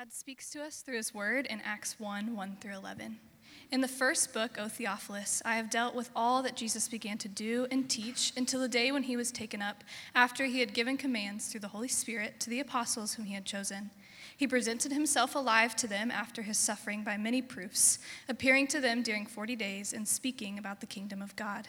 God speaks to us through his word in Acts 1 1 through 11. In the first book, O Theophilus, I have dealt with all that Jesus began to do and teach until the day when he was taken up, after he had given commands through the Holy Spirit to the apostles whom he had chosen. He presented himself alive to them after his suffering by many proofs, appearing to them during 40 days and speaking about the kingdom of God.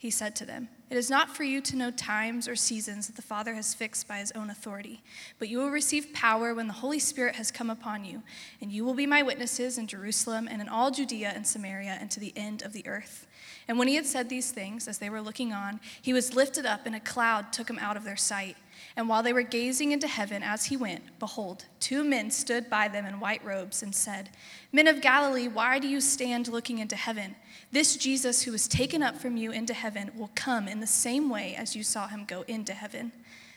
He said to them, It is not for you to know times or seasons that the Father has fixed by his own authority, but you will receive power when the Holy Spirit has come upon you, and you will be my witnesses in Jerusalem and in all Judea and Samaria and to the end of the earth. And when he had said these things, as they were looking on, he was lifted up, and a cloud took him out of their sight. And while they were gazing into heaven as he went, behold, two men stood by them in white robes and said, Men of Galilee, why do you stand looking into heaven? This Jesus who was taken up from you into heaven will come in the same way as you saw him go into heaven.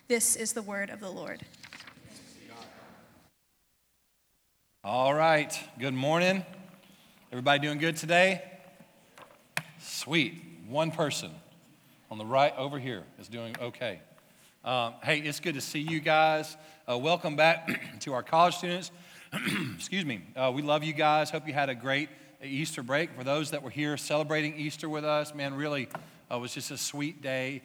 This is the word of the Lord. All right. Good morning. Everybody doing good today? Sweet. One person on the right over here is doing okay. Um, hey, it's good to see you guys. Uh, welcome back to our college students. Excuse me. Uh, we love you guys. Hope you had a great Easter break. For those that were here celebrating Easter with us, man, really uh, was just a sweet day.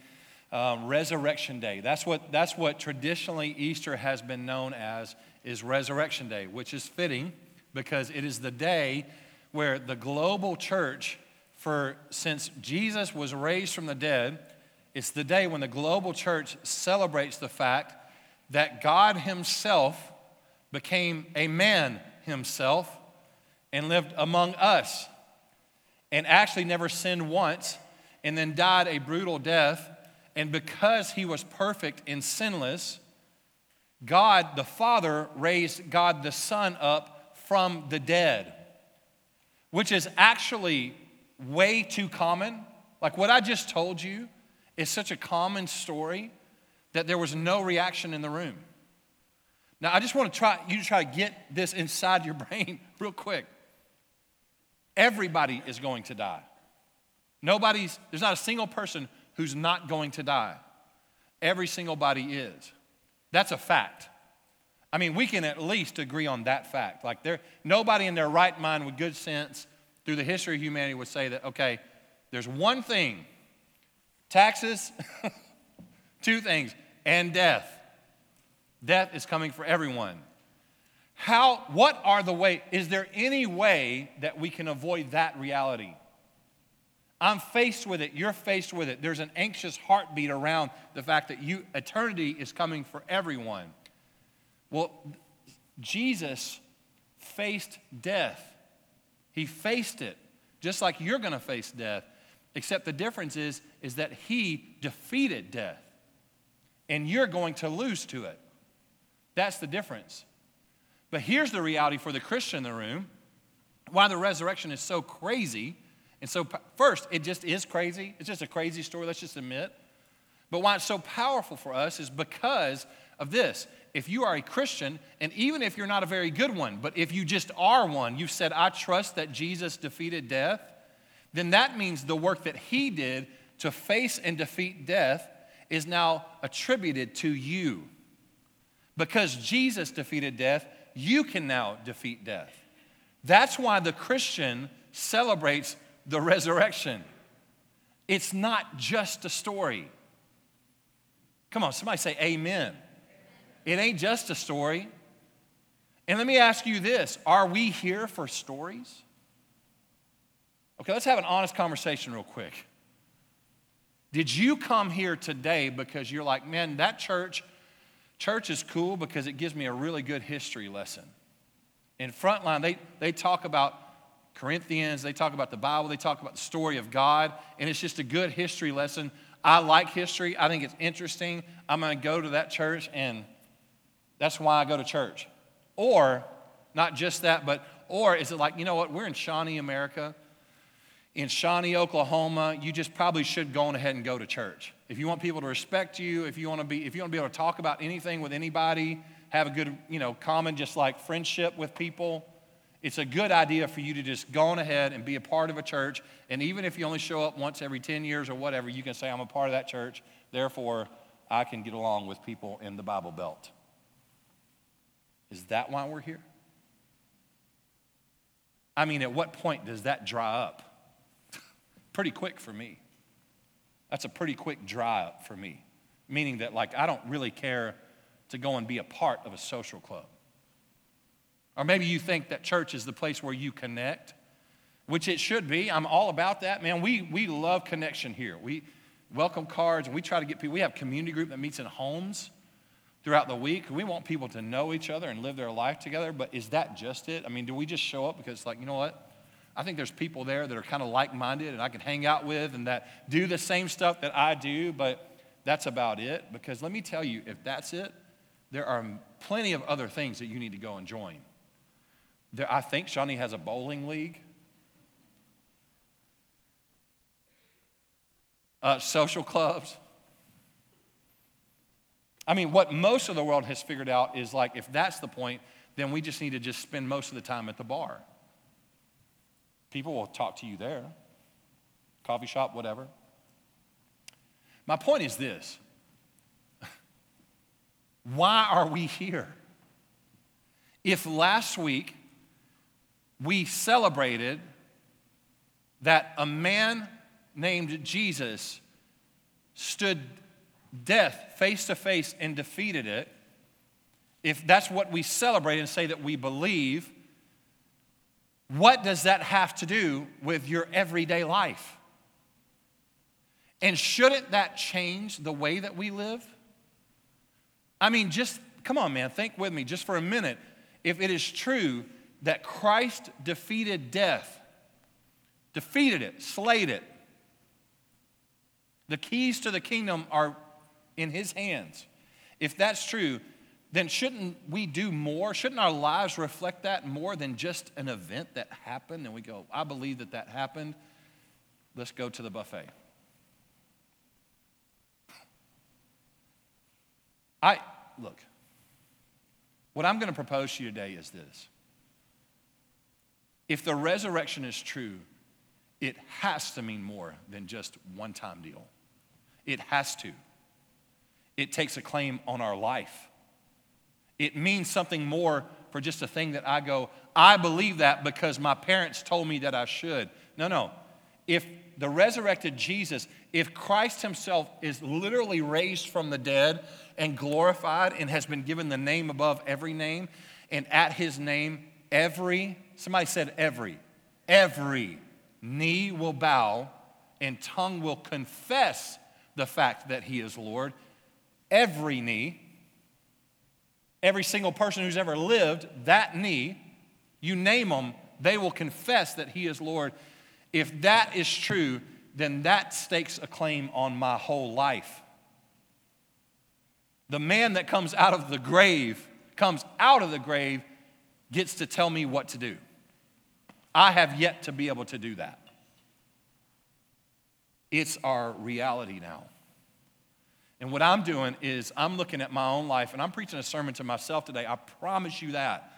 Um, Resurrection Day. That's what, that's what traditionally Easter has been known as, is Resurrection Day, which is fitting because it is the day where the global church, for since Jesus was raised from the dead, it's the day when the global church celebrates the fact that God Himself became a man Himself and lived among us and actually never sinned once and then died a brutal death. And because he was perfect and sinless, God the Father raised God the Son up from the dead, which is actually way too common. Like what I just told you is such a common story that there was no reaction in the room. Now, I just want to try you to try to get this inside your brain real quick. Everybody is going to die. Nobody's, there's not a single person who's not going to die. Every single body is. That's a fact. I mean, we can at least agree on that fact. Like there, nobody in their right mind with good sense through the history of humanity would say that, okay, there's one thing taxes, two things, and death. Death is coming for everyone. How, what are the way, is there any way that we can avoid that reality? I'm faced with it, you're faced with it. There's an anxious heartbeat around the fact that you, eternity is coming for everyone. Well, Jesus faced death. He faced it, just like you're going to face death. Except the difference is, is that he defeated death. And you're going to lose to it. That's the difference. But here's the reality for the Christian in the room why the resurrection is so crazy. And so, first, it just is crazy. It's just a crazy story, let's just admit. But why it's so powerful for us is because of this. If you are a Christian, and even if you're not a very good one, but if you just are one, you've said, I trust that Jesus defeated death, then that means the work that he did to face and defeat death is now attributed to you. Because Jesus defeated death, you can now defeat death. That's why the Christian celebrates the resurrection. It's not just a story. Come on, somebody say amen. It ain't just a story. And let me ask you this are we here for stories? Okay, let's have an honest conversation real quick. Did you come here today because you're like, man, that church, Church is cool because it gives me a really good history lesson. In Frontline, they, they talk about Corinthians, they talk about the Bible, they talk about the story of God, and it's just a good history lesson. I like history, I think it's interesting. I'm going to go to that church, and that's why I go to church. Or, not just that, but, or is it like, you know what, we're in Shawnee, America. In Shawnee, Oklahoma, you just probably should go on ahead and go to church. If you want people to respect you, if you want to be, if you want to be able to talk about anything with anybody, have a good, you know, common just like friendship with people, it's a good idea for you to just go on ahead and be a part of a church. And even if you only show up once every 10 years or whatever, you can say, I'm a part of that church. Therefore, I can get along with people in the Bible Belt. Is that why we're here? I mean, at what point does that dry up? pretty quick for me. That's a pretty quick dry up for me, meaning that, like, I don't really care to go and be a part of a social club. Or maybe you think that church is the place where you connect, which it should be. I'm all about that, man. We, we love connection here. We welcome cards, and we try to get people. We have community group that meets in homes throughout the week. We want people to know each other and live their life together, but is that just it? I mean, do we just show up because, like, you know what? I think there's people there that are kind of like minded and I can hang out with and that do the same stuff that I do, but that's about it. Because let me tell you, if that's it, there are plenty of other things that you need to go and join. There, I think Shawnee has a bowling league. Uh, social clubs. I mean, what most of the world has figured out is like, if that's the point, then we just need to just spend most of the time at the bar. People will talk to you there, coffee shop, whatever. My point is this why are we here? If last week we celebrated that a man named Jesus stood death face to face and defeated it, if that's what we celebrate and say that we believe, what does that have to do with your everyday life? And shouldn't that change the way that we live? I mean, just come on, man, think with me just for a minute. If it is true that Christ defeated death, defeated it, slayed it, the keys to the kingdom are in his hands. If that's true, then shouldn't we do more? Shouldn't our lives reflect that more than just an event that happened and we go, I believe that that happened. Let's go to the buffet. I, look, what I'm going to propose to you today is this. If the resurrection is true, it has to mean more than just one time deal. It has to. It takes a claim on our life. It means something more for just a thing that I go, I believe that because my parents told me that I should. No, no. If the resurrected Jesus, if Christ himself is literally raised from the dead and glorified and has been given the name above every name, and at his name, every, somebody said every, every knee will bow and tongue will confess the fact that he is Lord. Every knee, Every single person who's ever lived, that knee, you name them, they will confess that He is Lord. If that is true, then that stakes a claim on my whole life. The man that comes out of the grave, comes out of the grave, gets to tell me what to do. I have yet to be able to do that. It's our reality now. And what I'm doing is I'm looking at my own life, and I'm preaching a sermon to myself today. I promise you that.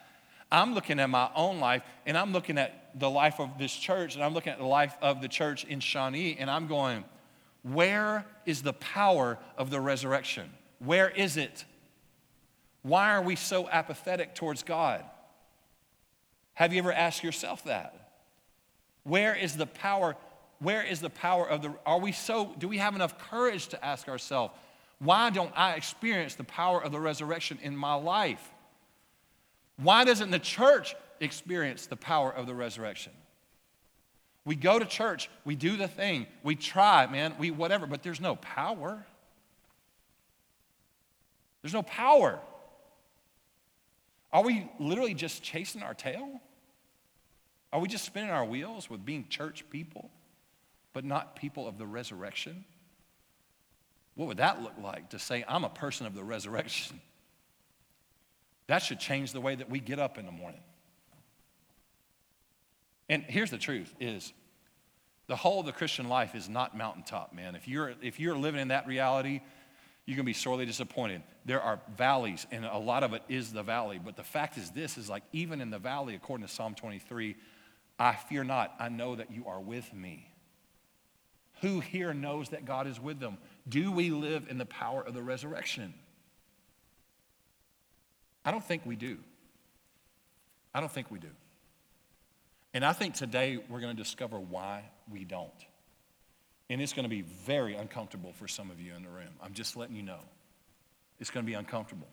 I'm looking at my own life, and I'm looking at the life of this church, and I'm looking at the life of the church in Shawnee, and I'm going, where is the power of the resurrection? Where is it? Why are we so apathetic towards God? Have you ever asked yourself that? Where is the power? Where is the power of the are we so do we have enough courage to ask ourselves why don't I experience the power of the resurrection in my life? Why doesn't the church experience the power of the resurrection? We go to church, we do the thing, we try, man, we whatever, but there's no power. There's no power. Are we literally just chasing our tail? Are we just spinning our wheels with being church people, but not people of the resurrection? What would that look like to say, I'm a person of the resurrection? That should change the way that we get up in the morning. And here's the truth is The whole of the Christian life is not mountaintop, man. If you're, if you're living in that reality, you're going to be sorely disappointed. There are valleys, and a lot of it is the valley. But the fact is, this is like even in the valley, according to Psalm 23, I fear not. I know that you are with me. Who here knows that God is with them? Do we live in the power of the resurrection? I don't think we do. I don't think we do. And I think today we're going to discover why we don't. And it's going to be very uncomfortable for some of you in the room. I'm just letting you know. It's going to be uncomfortable.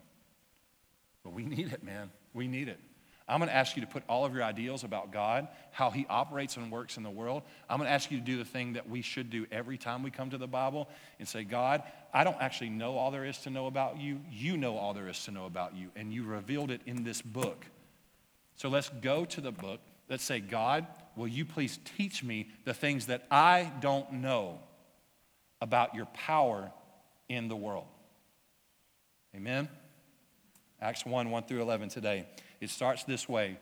But we need it, man. We need it. I'm going to ask you to put all of your ideals about God, how He operates and works in the world. I'm going to ask you to do the thing that we should do every time we come to the Bible and say, God, I don't actually know all there is to know about you. You know all there is to know about you, and you revealed it in this book. So let's go to the book. Let's say, God, will you please teach me the things that I don't know about your power in the world? Amen. Acts 1 1 through 11 today. It starts this way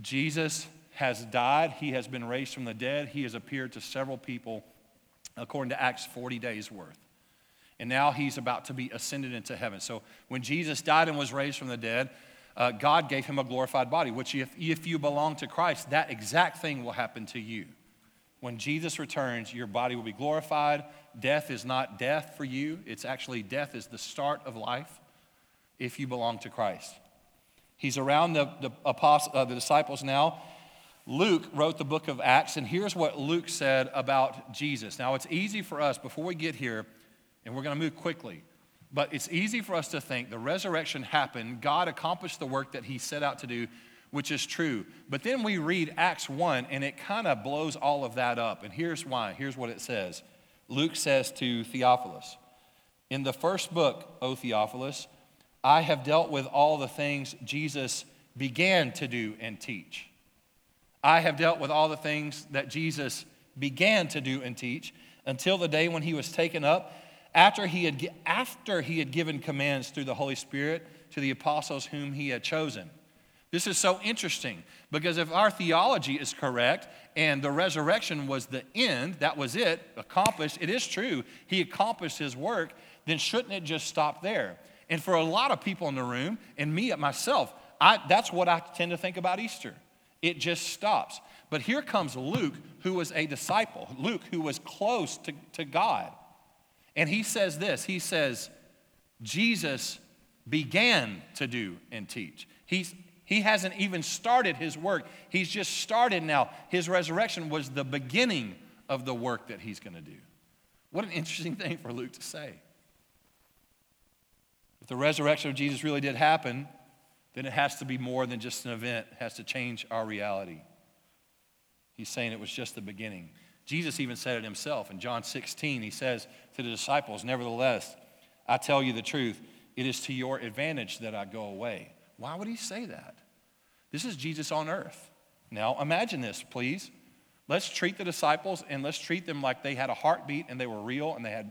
Jesus has died, he has been raised from the dead, he has appeared to several people according to Acts 40 days worth. And now he's about to be ascended into heaven. So when Jesus died and was raised from the dead, uh, God gave him a glorified body, which if, if you belong to Christ, that exact thing will happen to you. When Jesus returns, your body will be glorified. Death is not death for you, it's actually death is the start of life if you belong to Christ. He's around the, the, apostle, uh, the disciples now. Luke wrote the book of Acts, and here's what Luke said about Jesus. Now, it's easy for us, before we get here, and we're going to move quickly, but it's easy for us to think the resurrection happened, God accomplished the work that he set out to do, which is true. But then we read Acts 1, and it kind of blows all of that up. And here's why. Here's what it says Luke says to Theophilus, In the first book, O Theophilus, I have dealt with all the things Jesus began to do and teach. I have dealt with all the things that Jesus began to do and teach until the day when he was taken up after he had, after he had given commands through the Holy Spirit to the apostles whom he had chosen. This is so interesting because if our theology is correct and the resurrection was the end, that was it, accomplished, it is true, he accomplished his work, then shouldn't it just stop there? And for a lot of people in the room, and me at myself, I, that's what I tend to think about Easter. It just stops. But here comes Luke, who was a disciple, Luke, who was close to, to God. And he says this He says, Jesus began to do and teach. He's, he hasn't even started his work, he's just started now. His resurrection was the beginning of the work that he's going to do. What an interesting thing for Luke to say. If the resurrection of Jesus really did happen, then it has to be more than just an event, it has to change our reality. He's saying it was just the beginning. Jesus even said it himself in John 16. He says to the disciples, Nevertheless, I tell you the truth, it is to your advantage that I go away. Why would he say that? This is Jesus on earth. Now, imagine this, please. Let's treat the disciples and let's treat them like they had a heartbeat and they were real and they had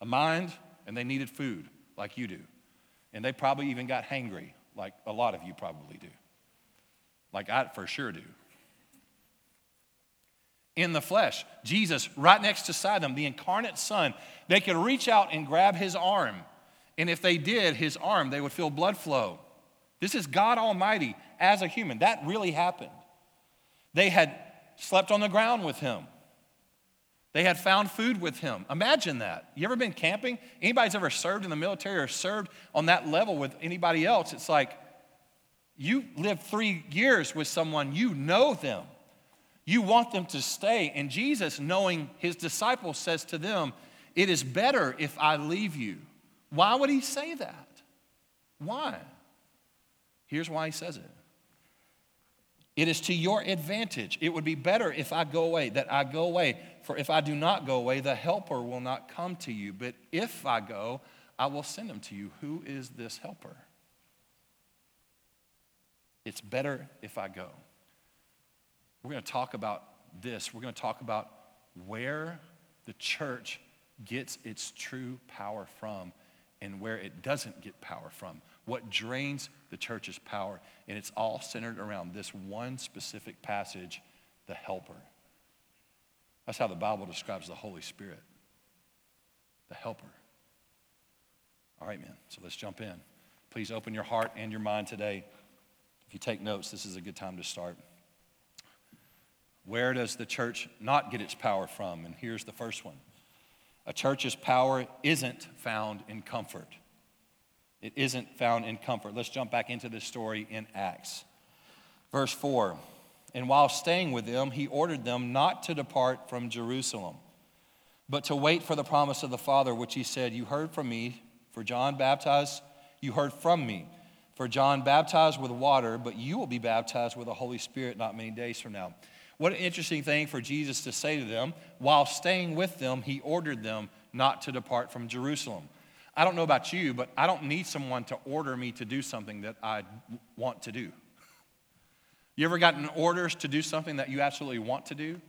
a mind and they needed food like you do. And they probably even got hangry, like a lot of you probably do. Like I for sure do. In the flesh, Jesus right next to them, the incarnate Son, they could reach out and grab his arm. And if they did, his arm, they would feel blood flow. This is God Almighty as a human. That really happened. They had slept on the ground with him. They had found food with him. Imagine that. You ever been camping? Anybody's ever served in the military or served on that level with anybody else? It's like you lived three years with someone, you know them. You want them to stay. And Jesus, knowing his disciples, says to them, It is better if I leave you. Why would he say that? Why? Here's why he says it it is to your advantage. It would be better if I go away, that I go away. For if I do not go away, the helper will not come to you. But if I go, I will send him to you. Who is this helper? It's better if I go. We're going to talk about this. We're going to talk about where the church gets its true power from and where it doesn't get power from what drains the church's power. And it's all centered around this one specific passage the helper. That's how the Bible describes the Holy Spirit, the helper. All right, man, so let's jump in. Please open your heart and your mind today. If you take notes, this is a good time to start. Where does the church not get its power from? And here's the first one a church's power isn't found in comfort. It isn't found in comfort. Let's jump back into this story in Acts. Verse 4 And while staying with them, he ordered them not to depart from Jerusalem, but to wait for the promise of the Father, which he said, You heard from me, for John baptized, you heard from me. For John baptized with water, but you will be baptized with the Holy Spirit not many days from now. What an interesting thing for Jesus to say to them. While staying with them, he ordered them not to depart from Jerusalem. I don't know about you, but I don't need someone to order me to do something that I want to do. You ever gotten orders to do something that you absolutely want to do?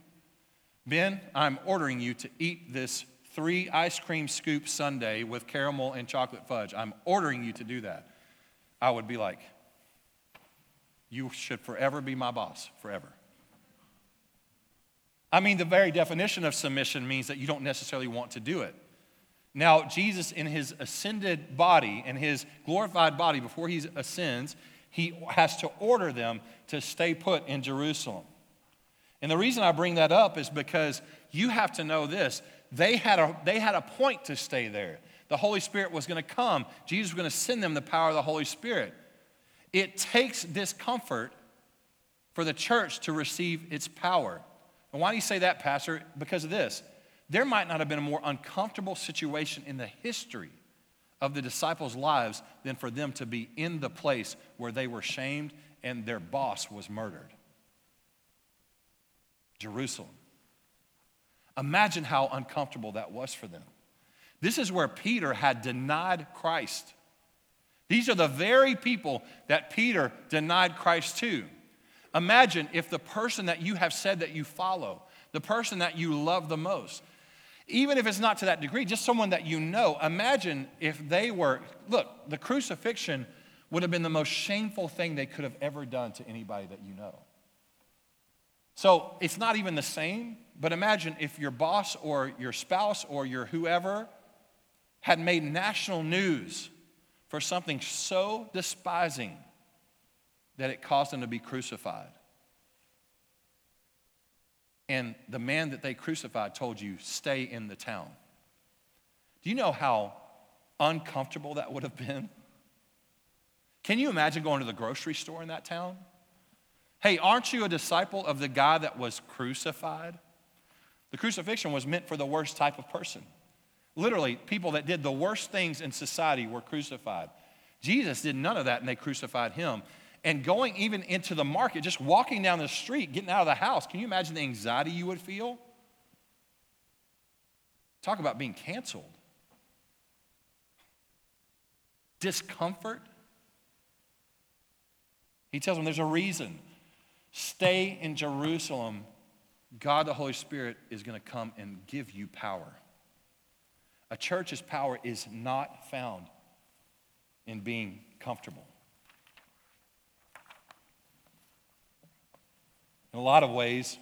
Ben, I'm ordering you to eat this three ice cream scoop sundae with caramel and chocolate fudge. I'm ordering you to do that. I would be like, you should forever be my boss, forever. I mean, the very definition of submission means that you don't necessarily want to do it. Now, Jesus, in his ascended body, in his glorified body, before he ascends, he has to order them to stay put in Jerusalem. And the reason I bring that up is because you have to know this. They had a, they had a point to stay there. The Holy Spirit was going to come, Jesus was going to send them the power of the Holy Spirit. It takes discomfort for the church to receive its power. And why do you say that, Pastor? Because of this. There might not have been a more uncomfortable situation in the history of the disciples' lives than for them to be in the place where they were shamed and their boss was murdered. Jerusalem. Imagine how uncomfortable that was for them. This is where Peter had denied Christ. These are the very people that Peter denied Christ to. Imagine if the person that you have said that you follow, the person that you love the most, even if it's not to that degree, just someone that you know, imagine if they were, look, the crucifixion would have been the most shameful thing they could have ever done to anybody that you know. So it's not even the same, but imagine if your boss or your spouse or your whoever had made national news for something so despising that it caused them to be crucified. And the man that they crucified told you, stay in the town. Do you know how uncomfortable that would have been? Can you imagine going to the grocery store in that town? Hey, aren't you a disciple of the guy that was crucified? The crucifixion was meant for the worst type of person. Literally, people that did the worst things in society were crucified. Jesus did none of that and they crucified him. And going even into the market, just walking down the street, getting out of the house, can you imagine the anxiety you would feel? Talk about being canceled. Discomfort. He tells them there's a reason. Stay in Jerusalem. God, the Holy Spirit, is going to come and give you power. A church's power is not found in being comfortable. In a lot of ways,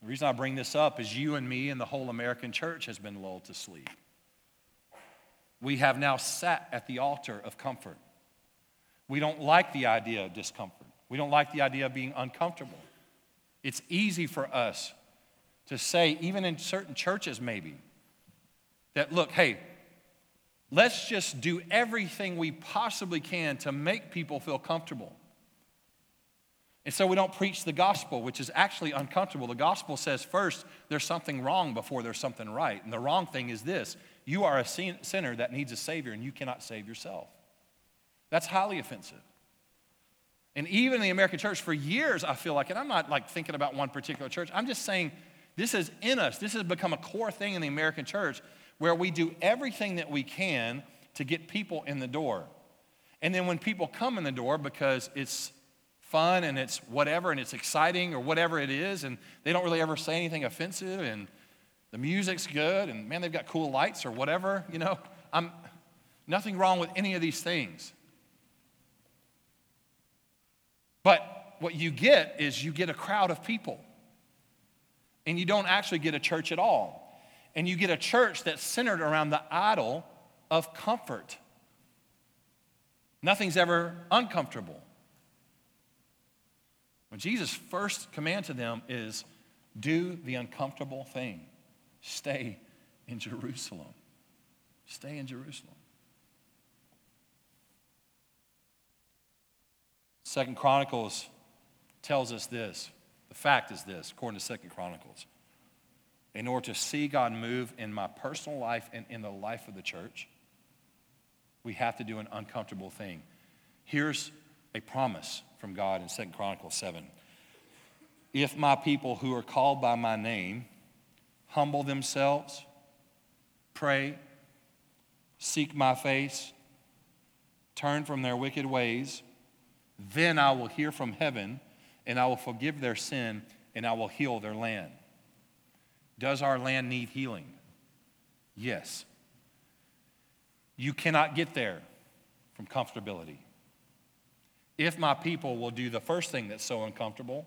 the reason I bring this up is you and me and the whole American church has been lulled to sleep. We have now sat at the altar of comfort. We don't like the idea of discomfort. We don't like the idea of being uncomfortable. It's easy for us to say, even in certain churches, maybe, that look, hey, let's just do everything we possibly can to make people feel comfortable. And so we don't preach the gospel, which is actually uncomfortable. The gospel says first there's something wrong before there's something right. And the wrong thing is this you are a sinner that needs a Savior, and you cannot save yourself. That's highly offensive. And even in the American church, for years, I feel like, and I'm not like thinking about one particular church, I'm just saying this is in us. This has become a core thing in the American church where we do everything that we can to get people in the door. And then when people come in the door because it's fun and it's whatever and it's exciting or whatever it is, and they don't really ever say anything offensive and the music's good and man, they've got cool lights or whatever, you know, I'm nothing wrong with any of these things. But what you get is you get a crowd of people. and you don't actually get a church at all. And you get a church that's centered around the idol of comfort. Nothing's ever uncomfortable. When Jesus' first command to them is do the uncomfortable thing, stay in Jerusalem. Stay in Jerusalem. Second Chronicles tells us this. The fact is this, according to Second Chronicles. In order to see God move in my personal life and in the life of the church, we have to do an uncomfortable thing. Here's a promise from God in Second Chronicles 7. If my people who are called by my name humble themselves, pray, seek my face, turn from their wicked ways, then I will hear from heaven and I will forgive their sin and I will heal their land. Does our land need healing? Yes. You cannot get there from comfortability. If my people will do the first thing that's so uncomfortable,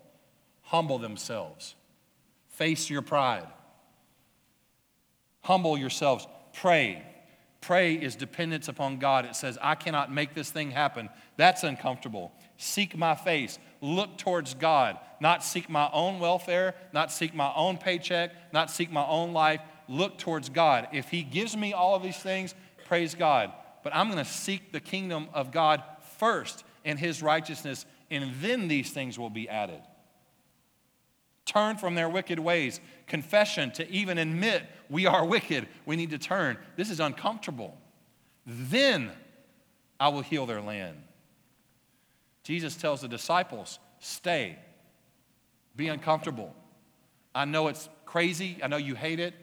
humble themselves, face your pride, humble yourselves, pray, Pray is dependence upon God. It says, I cannot make this thing happen. That's uncomfortable. Seek my face. Look towards God. Not seek my own welfare, not seek my own paycheck, not seek my own life. Look towards God. If He gives me all of these things, praise God. But I'm going to seek the kingdom of God first and His righteousness, and then these things will be added. Turn from their wicked ways. Confession to even admit we are wicked. We need to turn. This is uncomfortable. Then I will heal their land. Jesus tells the disciples, stay, be uncomfortable. I know it's crazy, I know you hate it,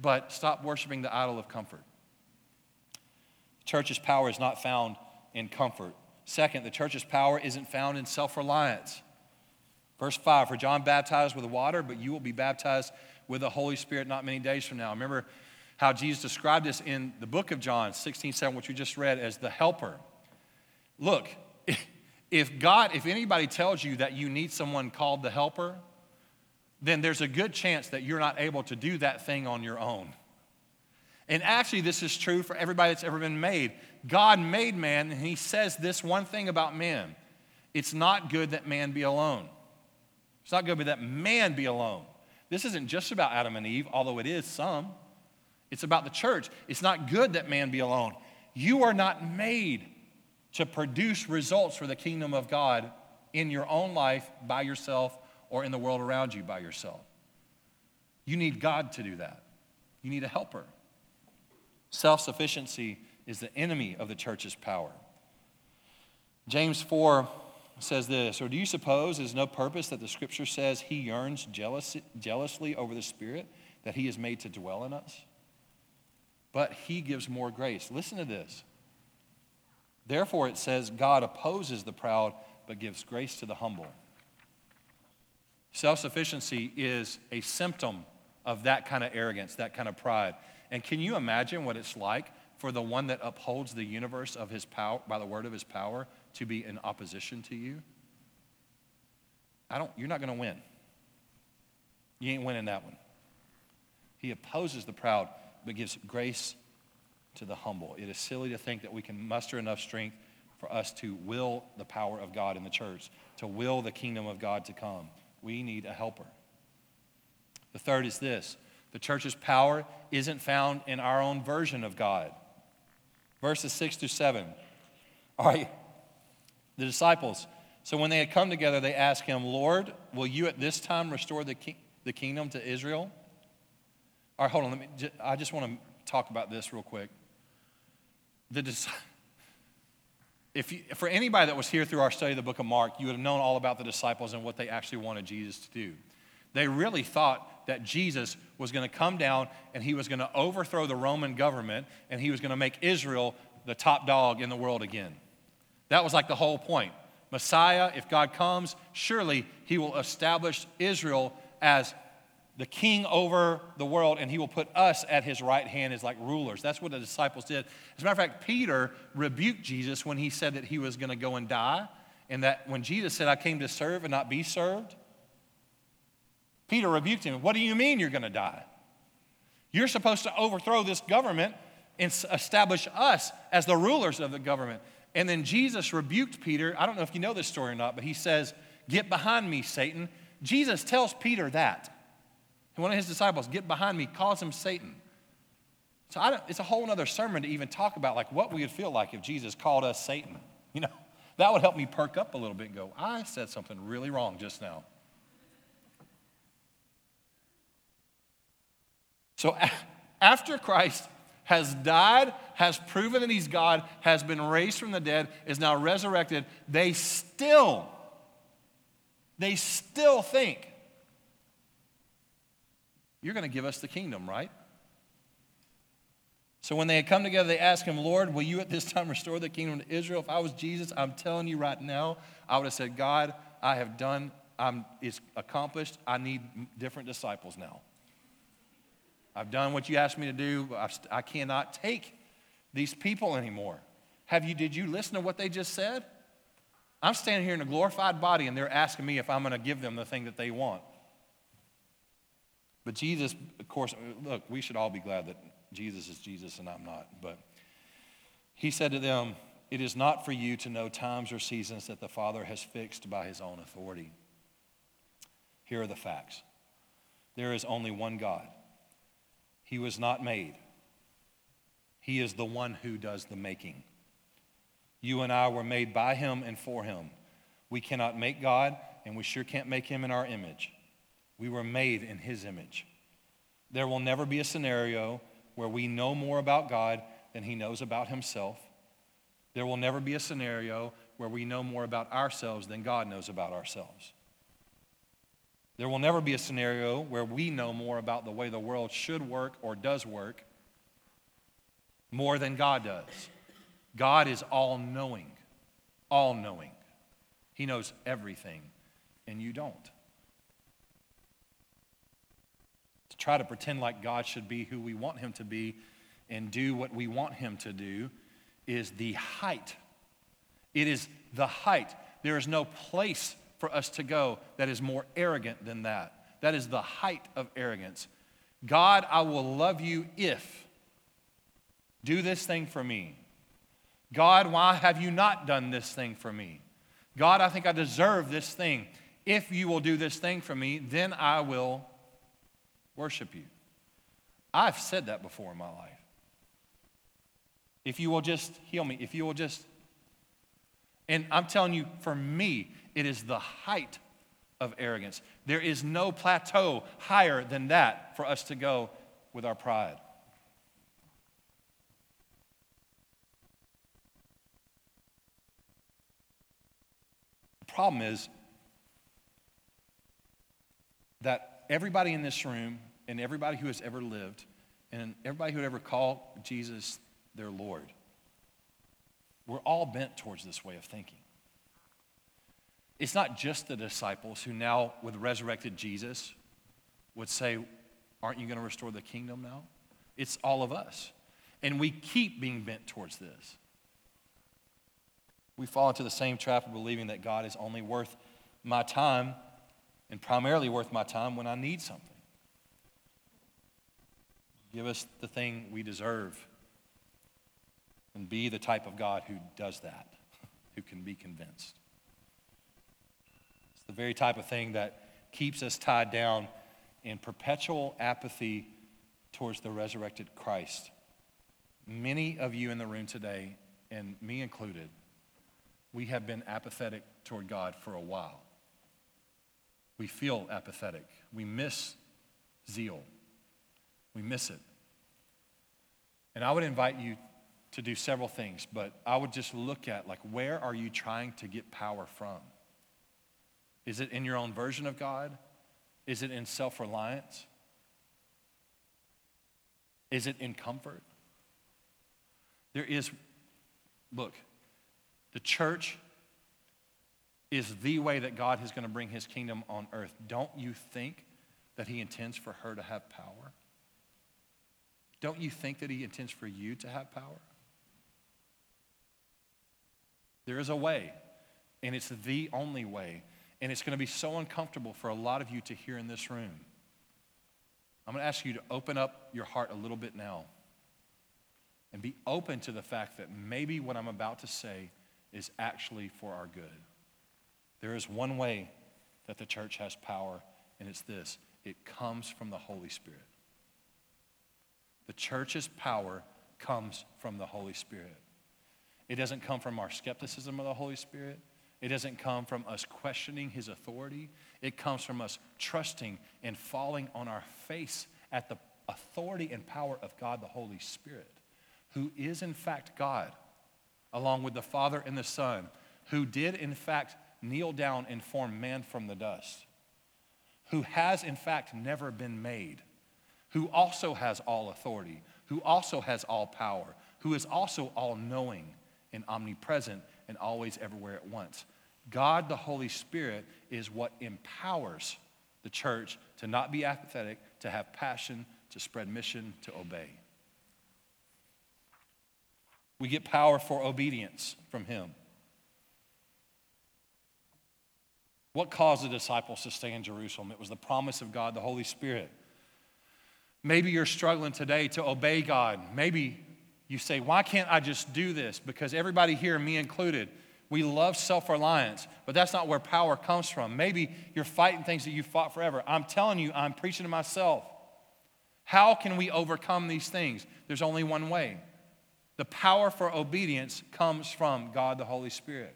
but stop worshiping the idol of comfort. Church's power is not found in comfort. Second, the church's power isn't found in self reliance. Verse 5 For John baptized with water, but you will be baptized with the Holy Spirit not many days from now. Remember how Jesus described this in the book of John 16 7, which we just read, as the helper. Look, if God, if anybody tells you that you need someone called the helper, then there's a good chance that you're not able to do that thing on your own. And actually, this is true for everybody that's ever been made. God made man, and he says this one thing about man it's not good that man be alone. It's not good that man be alone. This isn't just about Adam and Eve, although it is some. It's about the church. It's not good that man be alone. You are not made to produce results for the kingdom of God in your own life by yourself or in the world around you by yourself. You need God to do that. You need a helper. Self sufficiency is the enemy of the church's power. James 4 says this Or do you suppose is no purpose that the scripture says he yearns jealous, jealously over the Spirit that he has made to dwell in us? But he gives more grace. Listen to this. Therefore, it says, God opposes the proud, but gives grace to the humble. Self sufficiency is a symptom of that kind of arrogance, that kind of pride. And can you imagine what it's like for the one that upholds the universe of his power by the word of his power to be in opposition to you, I don't, you're not going to win. You ain't winning that one. He opposes the proud, but gives grace to the humble. It is silly to think that we can muster enough strength for us to will the power of God in the church, to will the kingdom of God to come. We need a helper. The third is this the church's power isn't found in our own version of God. Verses 6 through 7. All right, the disciples. So when they had come together, they asked him, Lord, will you at this time restore the, ki- the kingdom to Israel? All right, hold on. Let me, I just want to talk about this real quick. The, if you, for anybody that was here through our study of the book of Mark, you would have known all about the disciples and what they actually wanted Jesus to do. They really thought that Jesus was going to come down and he was going to overthrow the Roman government and he was going to make Israel the top dog in the world again. That was like the whole point. Messiah, if God comes, surely he will establish Israel as the king over the world, and he will put us at his right hand as like rulers. That's what the disciples did. As a matter of fact, Peter rebuked Jesus when he said that he was going to go and die, and that when Jesus said, I came to serve and not be served, Peter rebuked him. What do you mean you're going to die? You're supposed to overthrow this government and establish us as the rulers of the government. And then Jesus rebuked Peter. I don't know if you know this story or not, but he says, Get behind me, Satan. Jesus tells Peter that. One of his disciples, Get behind me, calls him Satan. So it's a whole other sermon to even talk about like what we would feel like if Jesus called us Satan. You know, that would help me perk up a little bit and go, I said something really wrong just now. So after Christ has died, has proven that he's God, has been raised from the dead, is now resurrected, they still, they still think, you're going to give us the kingdom, right? So when they had come together, they asked him, Lord, will you at this time restore the kingdom to Israel? If I was Jesus, I'm telling you right now, I would have said, God, I have done, I'm, it's accomplished. I need different disciples now. I've done what you asked me to do. I've, I cannot take these people anymore. Have you, did you listen to what they just said? I'm standing here in a glorified body and they're asking me if I'm going to give them the thing that they want. But Jesus, of course, look, we should all be glad that Jesus is Jesus and I'm not. But he said to them, It is not for you to know times or seasons that the Father has fixed by his own authority. Here are the facts there is only one God. He was not made, He is the one who does the making. You and I were made by Him and for Him. We cannot make God, and we sure can't make Him in our image. We were made in His image. There will never be a scenario where we know more about God than he knows about himself. There will never be a scenario where we know more about ourselves than God knows about ourselves. There will never be a scenario where we know more about the way the world should work or does work more than God does. God is all knowing, all knowing. He knows everything, and you don't. To try to pretend like God should be who we want him to be and do what we want him to do is the height. It is the height. There is no place for us to go that is more arrogant than that. That is the height of arrogance. God, I will love you if. Do this thing for me. God, why have you not done this thing for me? God, I think I deserve this thing. If you will do this thing for me, then I will worship you. I've said that before in my life. If you will just heal me, if you will just. And I'm telling you, for me, it is the height of arrogance. There is no plateau higher than that for us to go with our pride. The problem is that everybody in this room and everybody who has ever lived and everybody who ever call Jesus their Lord, we're all bent towards this way of thinking. It's not just the disciples who now, with resurrected Jesus, would say, Aren't you going to restore the kingdom now? It's all of us. And we keep being bent towards this. We fall into the same trap of believing that God is only worth my time and primarily worth my time when I need something. Give us the thing we deserve. And be the type of God who does that, who can be convinced. The very type of thing that keeps us tied down in perpetual apathy towards the resurrected Christ. Many of you in the room today, and me included, we have been apathetic toward God for a while. We feel apathetic. We miss zeal. We miss it. And I would invite you to do several things, but I would just look at like where are you trying to get power from? Is it in your own version of God? Is it in self-reliance? Is it in comfort? There is look, the church is the way that God is going to bring his kingdom on earth. Don't you think that he intends for her to have power? Don't you think that He intends for you to have power? There is a way, and it's the only way. And it's going to be so uncomfortable for a lot of you to hear in this room. I'm going to ask you to open up your heart a little bit now and be open to the fact that maybe what I'm about to say is actually for our good. There is one way that the church has power, and it's this it comes from the Holy Spirit. The church's power comes from the Holy Spirit. It doesn't come from our skepticism of the Holy Spirit. It doesn't come from us questioning his authority. It comes from us trusting and falling on our face at the authority and power of God, the Holy Spirit, who is in fact God, along with the Father and the Son, who did in fact kneel down and form man from the dust, who has in fact never been made, who also has all authority, who also has all power, who is also all knowing and omnipresent and always everywhere at once. God, the Holy Spirit, is what empowers the church to not be apathetic, to have passion, to spread mission, to obey. We get power for obedience from Him. What caused the disciples to stay in Jerusalem? It was the promise of God, the Holy Spirit. Maybe you're struggling today to obey God. Maybe you say, Why can't I just do this? Because everybody here, me included, we love self reliance, but that's not where power comes from. Maybe you're fighting things that you fought forever. I'm telling you, I'm preaching to myself. How can we overcome these things? There's only one way. The power for obedience comes from God the Holy Spirit.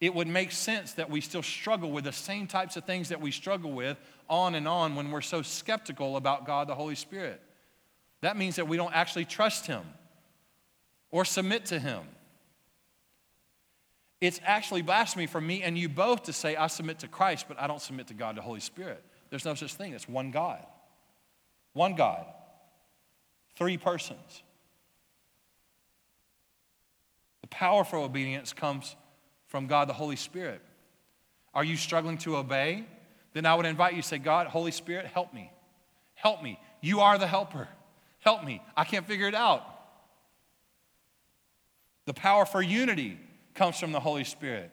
It would make sense that we still struggle with the same types of things that we struggle with on and on when we're so skeptical about God the Holy Spirit. That means that we don't actually trust Him or submit to Him. It's actually blasphemy for me and you both to say, I submit to Christ, but I don't submit to God, the Holy Spirit. There's no such thing. It's one God. One God. Three persons. The powerful obedience comes from God, the Holy Spirit. Are you struggling to obey? Then I would invite you to say, God, Holy Spirit, help me. Help me. You are the helper. Help me. I can't figure it out. The power for unity comes from the Holy Spirit.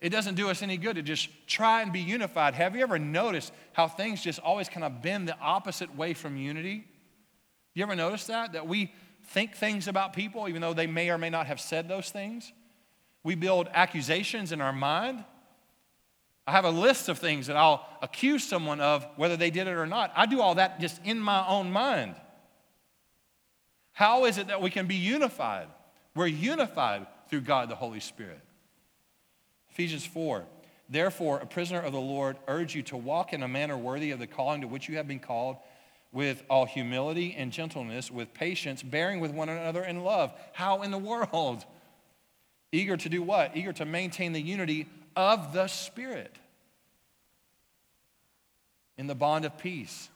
It doesn't do us any good to just try and be unified. Have you ever noticed how things just always kind of bend the opposite way from unity? You ever notice that? That we think things about people even though they may or may not have said those things? We build accusations in our mind. I have a list of things that I'll accuse someone of, whether they did it or not. I do all that just in my own mind. How is it that we can be unified? We're unified through God the Holy Spirit. Ephesians 4. Therefore, a prisoner of the Lord, urge you to walk in a manner worthy of the calling to which you have been called, with all humility and gentleness, with patience, bearing with one another in love. How in the world? Eager to do what? Eager to maintain the unity of the Spirit in the bond of peace.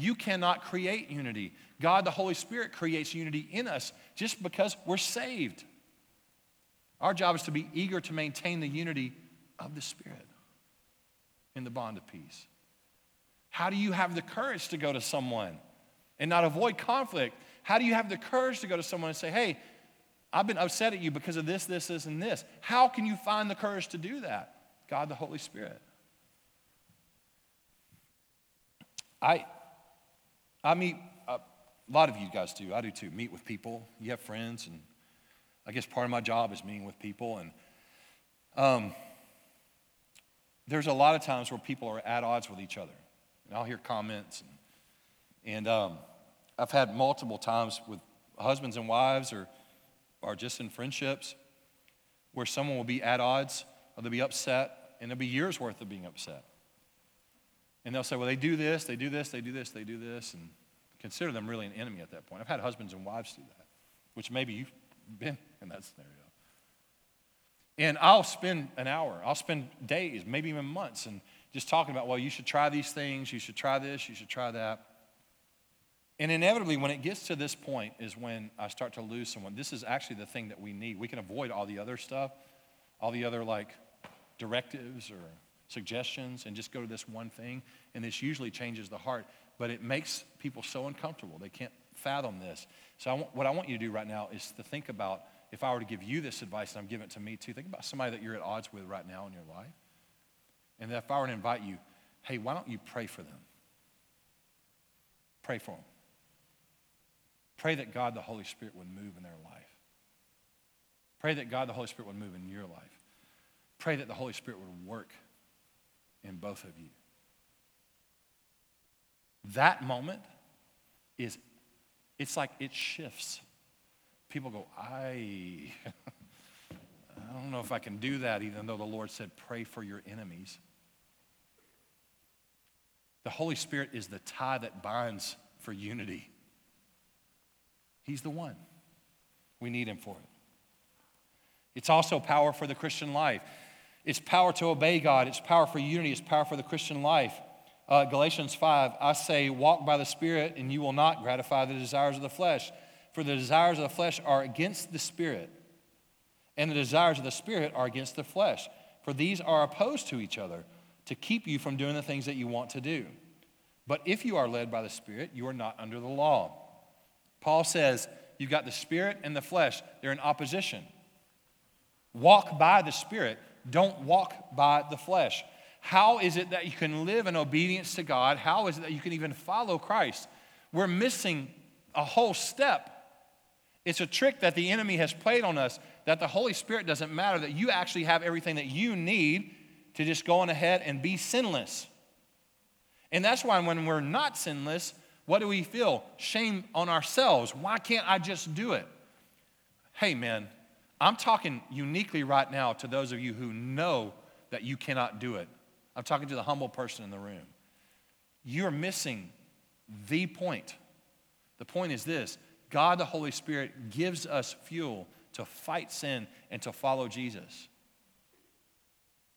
You cannot create unity. God, the Holy Spirit, creates unity in us just because we're saved. Our job is to be eager to maintain the unity of the Spirit in the bond of peace. How do you have the courage to go to someone and not avoid conflict? How do you have the courage to go to someone and say, hey, I've been upset at you because of this, this, this, and this? How can you find the courage to do that? God, the Holy Spirit. I, I meet, uh, a lot of you guys do, I do too, meet with people. You have friends, and I guess part of my job is meeting with people. And um, there's a lot of times where people are at odds with each other. And I'll hear comments. And, and um, I've had multiple times with husbands and wives or, or just in friendships where someone will be at odds or they'll be upset, and there'll be years worth of being upset. And they'll say, well, they do this, they do this, they do this, they do this, and consider them really an enemy at that point. I've had husbands and wives do that, which maybe you've been in that scenario. And I'll spend an hour, I'll spend days, maybe even months, and just talking about, well, you should try these things, you should try this, you should try that. And inevitably, when it gets to this point, is when I start to lose someone. This is actually the thing that we need. We can avoid all the other stuff, all the other like directives or suggestions, and just go to this one thing. And this usually changes the heart but it makes people so uncomfortable. They can't fathom this. So, I want, what I want you to do right now is to think about if I were to give you this advice, and I'm giving it to me too, think about somebody that you're at odds with right now in your life. And if I were to invite you, hey, why don't you pray for them? Pray for them. Pray that God the Holy Spirit would move in their life. Pray that God the Holy Spirit would move in your life. Pray that the Holy Spirit would work in both of you. That moment is, it's like it shifts. People go, I, I don't know if I can do that, even though the Lord said, pray for your enemies. The Holy Spirit is the tie that binds for unity. He's the one. We need him for it. It's also power for the Christian life. It's power to obey God. It's power for unity. It's power for the Christian life. Uh, Galatians 5, I say, walk by the Spirit, and you will not gratify the desires of the flesh. For the desires of the flesh are against the Spirit, and the desires of the Spirit are against the flesh. For these are opposed to each other to keep you from doing the things that you want to do. But if you are led by the Spirit, you are not under the law. Paul says, You've got the Spirit and the flesh, they're in opposition. Walk by the Spirit, don't walk by the flesh. How is it that you can live in obedience to God? How is it that you can even follow Christ? We're missing a whole step. It's a trick that the enemy has played on us that the Holy Spirit doesn't matter, that you actually have everything that you need to just go on ahead and be sinless. And that's why when we're not sinless, what do we feel? Shame on ourselves. Why can't I just do it? Hey, man, I'm talking uniquely right now to those of you who know that you cannot do it. I'm talking to the humble person in the room. You're missing the point. The point is this God, the Holy Spirit, gives us fuel to fight sin and to follow Jesus.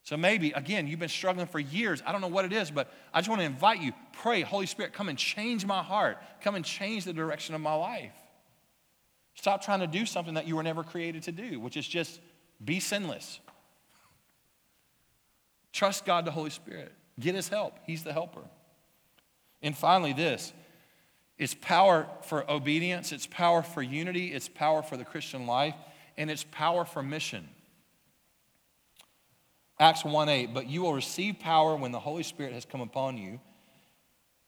So maybe, again, you've been struggling for years. I don't know what it is, but I just want to invite you pray, Holy Spirit, come and change my heart. Come and change the direction of my life. Stop trying to do something that you were never created to do, which is just be sinless. Trust God, the Holy Spirit. Get his help. He's the helper. And finally, this it's power for obedience, it's power for unity, it's power for the Christian life, and it's power for mission. Acts 1 8, but you will receive power when the Holy Spirit has come upon you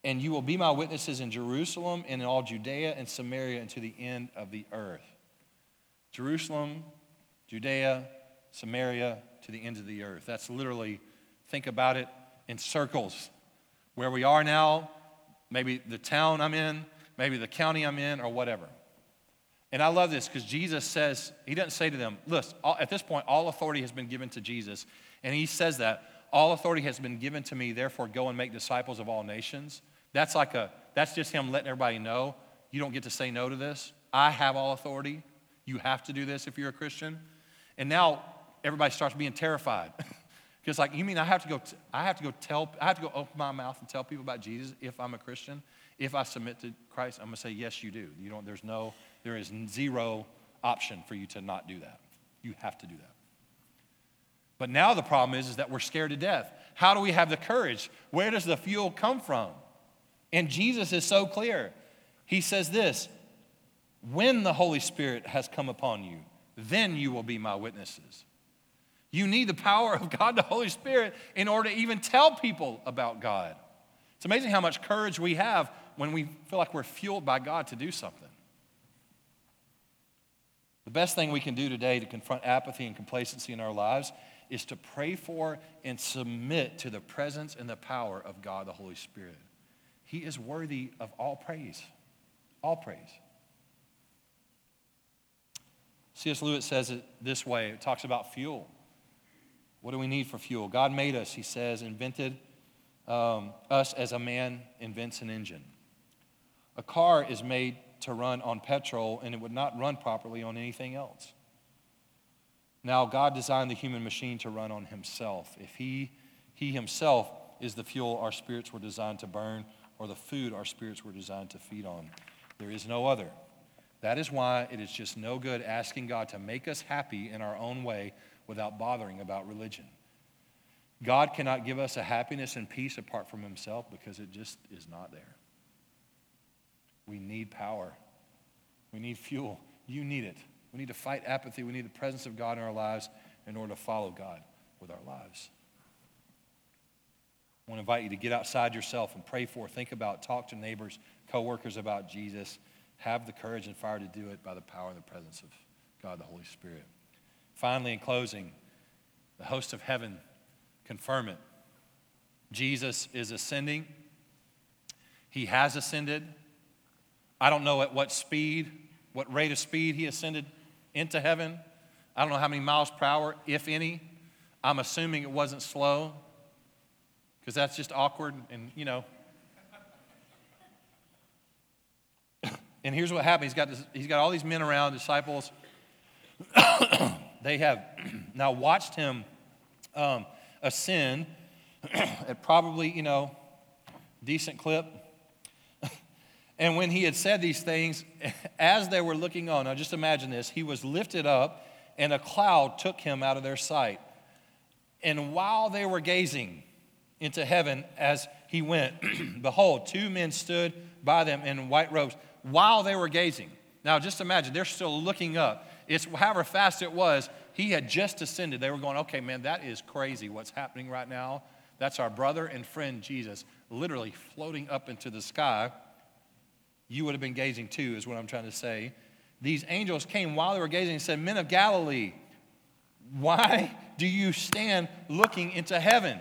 and you will be my witnesses in Jerusalem and in all Judea and Samaria and to the end of the earth. Jerusalem, Judea, Samaria, to the ends of the earth. That's literally, think about it in circles. Where we are now, maybe the town I'm in, maybe the county I'm in, or whatever. And I love this because Jesus says, He doesn't say to them, listen, at this point, all authority has been given to Jesus. And He says that, all authority has been given to me, therefore go and make disciples of all nations. That's like a, that's just him letting everybody know you don't get to say no to this. I have all authority. You have to do this if you're a Christian. And now everybody starts being terrified. Because like, you mean I have to go, t- I have to go tell, I have to go open my mouth and tell people about Jesus if I'm a Christian? If I submit to Christ, I'm gonna say, yes, you do. You don't, there's no, there is zero option for you to not do that. You have to do that. But now the problem is, is that we're scared to death. How do we have the courage? Where does the fuel come from? And Jesus is so clear. He says this When the Holy Spirit has come upon you, then you will be my witnesses. You need the power of God, the Holy Spirit, in order to even tell people about God. It's amazing how much courage we have when we feel like we're fueled by God to do something. The best thing we can do today to confront apathy and complacency in our lives is to pray for and submit to the presence and the power of God, the Holy Spirit. He is worthy of all praise. All praise. C.S. Lewis says it this way it talks about fuel. What do we need for fuel? God made us, he says, invented um, us as a man invents an engine. A car is made to run on petrol, and it would not run properly on anything else. Now, God designed the human machine to run on himself. If he, he himself is the fuel our spirits were designed to burn, or the food our spirits were designed to feed on. There is no other. That is why it is just no good asking God to make us happy in our own way without bothering about religion. God cannot give us a happiness and peace apart from Himself because it just is not there. We need power. We need fuel. You need it. We need to fight apathy. We need the presence of God in our lives in order to follow God with our lives. I want to invite you to get outside yourself and pray for, think about, talk to neighbors, coworkers about Jesus. Have the courage and fire to do it by the power and the presence of God, the Holy Spirit. Finally, in closing, the host of heaven confirm it. Jesus is ascending. He has ascended. I don't know at what speed, what rate of speed he ascended into heaven. I don't know how many miles per hour, if any. I'm assuming it wasn't slow because that's just awkward and, you know. and here's what happened he's got, this, he's got all these men around, disciples. they have now watched him um, ascend at probably, you know, decent clip. and when he had said these things, as they were looking on, now just imagine this, he was lifted up and a cloud took him out of their sight. And while they were gazing into heaven as he went, behold, two men stood by them in white robes while they were gazing. Now, just imagine, they're still looking up. It's however fast it was, he had just ascended. They were going, okay, man, that is crazy what's happening right now. That's our brother and friend Jesus, literally floating up into the sky. You would have been gazing too, is what I'm trying to say. These angels came while they were gazing and said, Men of Galilee, why do you stand looking into heaven?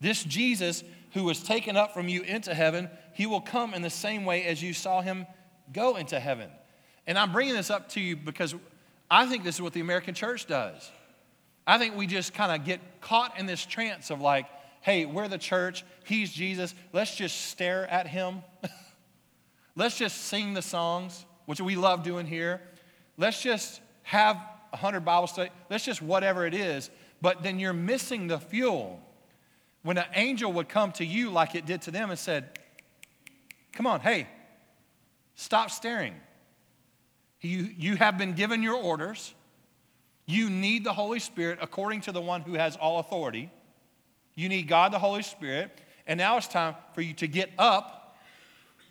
This Jesus who was taken up from you into heaven, he will come in the same way as you saw him go into heaven. And I'm bringing this up to you because I think this is what the American church does. I think we just kind of get caught in this trance of like, hey, we're the church, he's Jesus, let's just stare at him. let's just sing the songs, which we love doing here. Let's just have 100 Bible study. Let's just whatever it is. But then you're missing the fuel. When an angel would come to you like it did to them and said, Come on, hey, stop staring. You, you have been given your orders. You need the Holy Spirit according to the one who has all authority. You need God, the Holy Spirit. And now it's time for you to get up,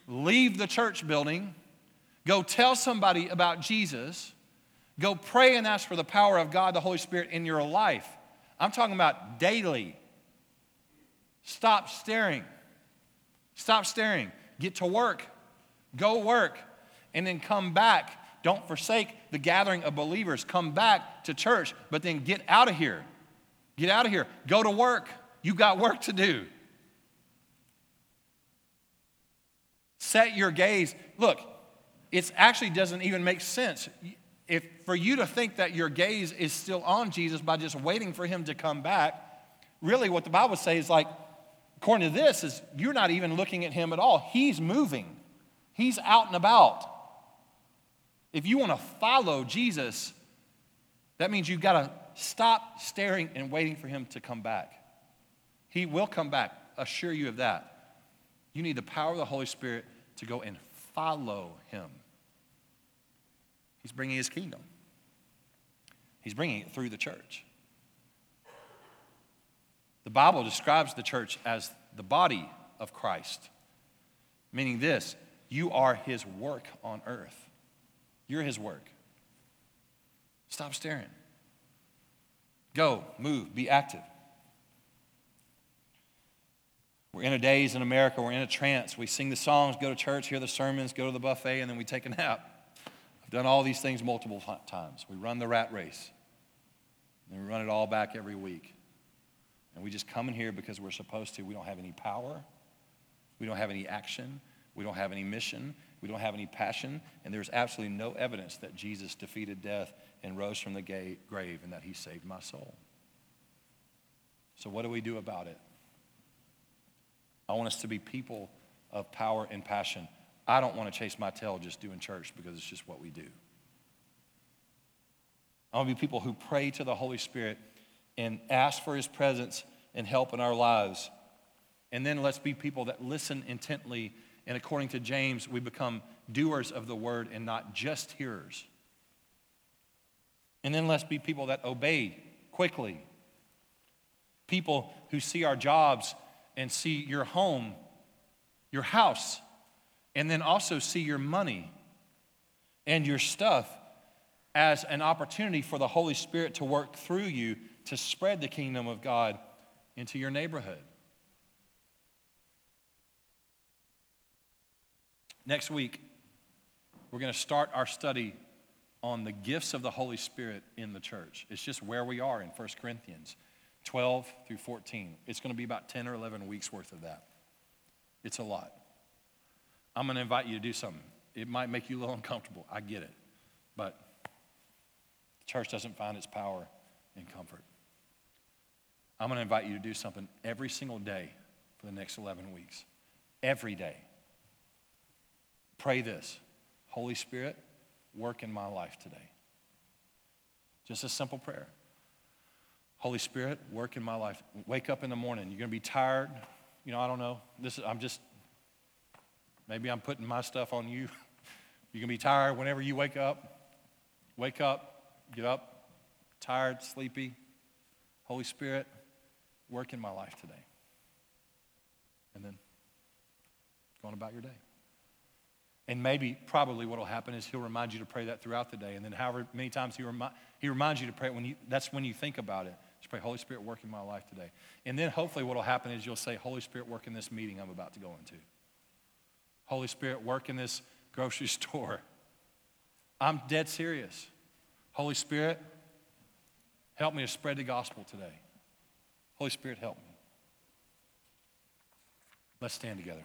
leave the church building, go tell somebody about Jesus, go pray and ask for the power of God, the Holy Spirit in your life. I'm talking about daily. Stop staring. Stop staring. Get to work. Go work. And then come back don't forsake the gathering of believers. Come back to church, but then get out of here. Get out of here. Go to work. You got work to do. Set your gaze. Look, it actually doesn't even make sense. If for you to think that your gaze is still on Jesus by just waiting for him to come back, really what the Bible says is like, according to this, is you're not even looking at him at all. He's moving. He's out and about. If you want to follow Jesus, that means you've got to stop staring and waiting for him to come back. He will come back, assure you of that. You need the power of the Holy Spirit to go and follow him. He's bringing his kingdom, he's bringing it through the church. The Bible describes the church as the body of Christ, meaning this you are his work on earth. You're his work. Stop staring. Go, move, be active. We're in a daze in America, we're in a trance. We sing the songs, go to church, hear the sermons, go to the buffet, and then we take a nap. I've done all these things multiple times. We run the rat race, and we run it all back every week. And we just come in here because we're supposed to. We don't have any power, we don't have any action, we don't have any mission, we don't have any passion, and there's absolutely no evidence that Jesus defeated death and rose from the grave and that he saved my soul. So, what do we do about it? I want us to be people of power and passion. I don't want to chase my tail just doing church because it's just what we do. I want to be people who pray to the Holy Spirit and ask for his presence and help in our lives. And then let's be people that listen intently and according to James, we become doers of the word and not just hearers. And then let's be people that obey quickly. People who see our jobs and see your home, your house, and then also see your money and your stuff as an opportunity for the Holy Spirit to work through you to spread the kingdom of God into your neighborhood. Next week, we're going to start our study on the gifts of the Holy Spirit in the church. It's just where we are in 1 Corinthians 12 through 14. It's going to be about 10 or 11 weeks worth of that. It's a lot. I'm going to invite you to do something. It might make you a little uncomfortable. I get it. But the church doesn't find its power in comfort. I'm going to invite you to do something every single day for the next 11 weeks. Every day. Pray this Holy Spirit, work in my life today. Just a simple prayer. Holy Spirit, work in my life. Wake up in the morning. You're going to be tired. You know, I don't know. This is, I'm just, maybe I'm putting my stuff on you. You're going to be tired whenever you wake up. Wake up, get up, tired, sleepy. Holy Spirit, work in my life today. And then going about your day. And maybe, probably, what will happen is he'll remind you to pray that throughout the day. And then, however many times he, remi- he reminds you to pray, when you, that's when you think about it. Just pray, Holy Spirit, work in my life today. And then, hopefully, what will happen is you'll say, Holy Spirit, work in this meeting I'm about to go into. Holy Spirit, work in this grocery store. I'm dead serious. Holy Spirit, help me to spread the gospel today. Holy Spirit, help me. Let's stand together.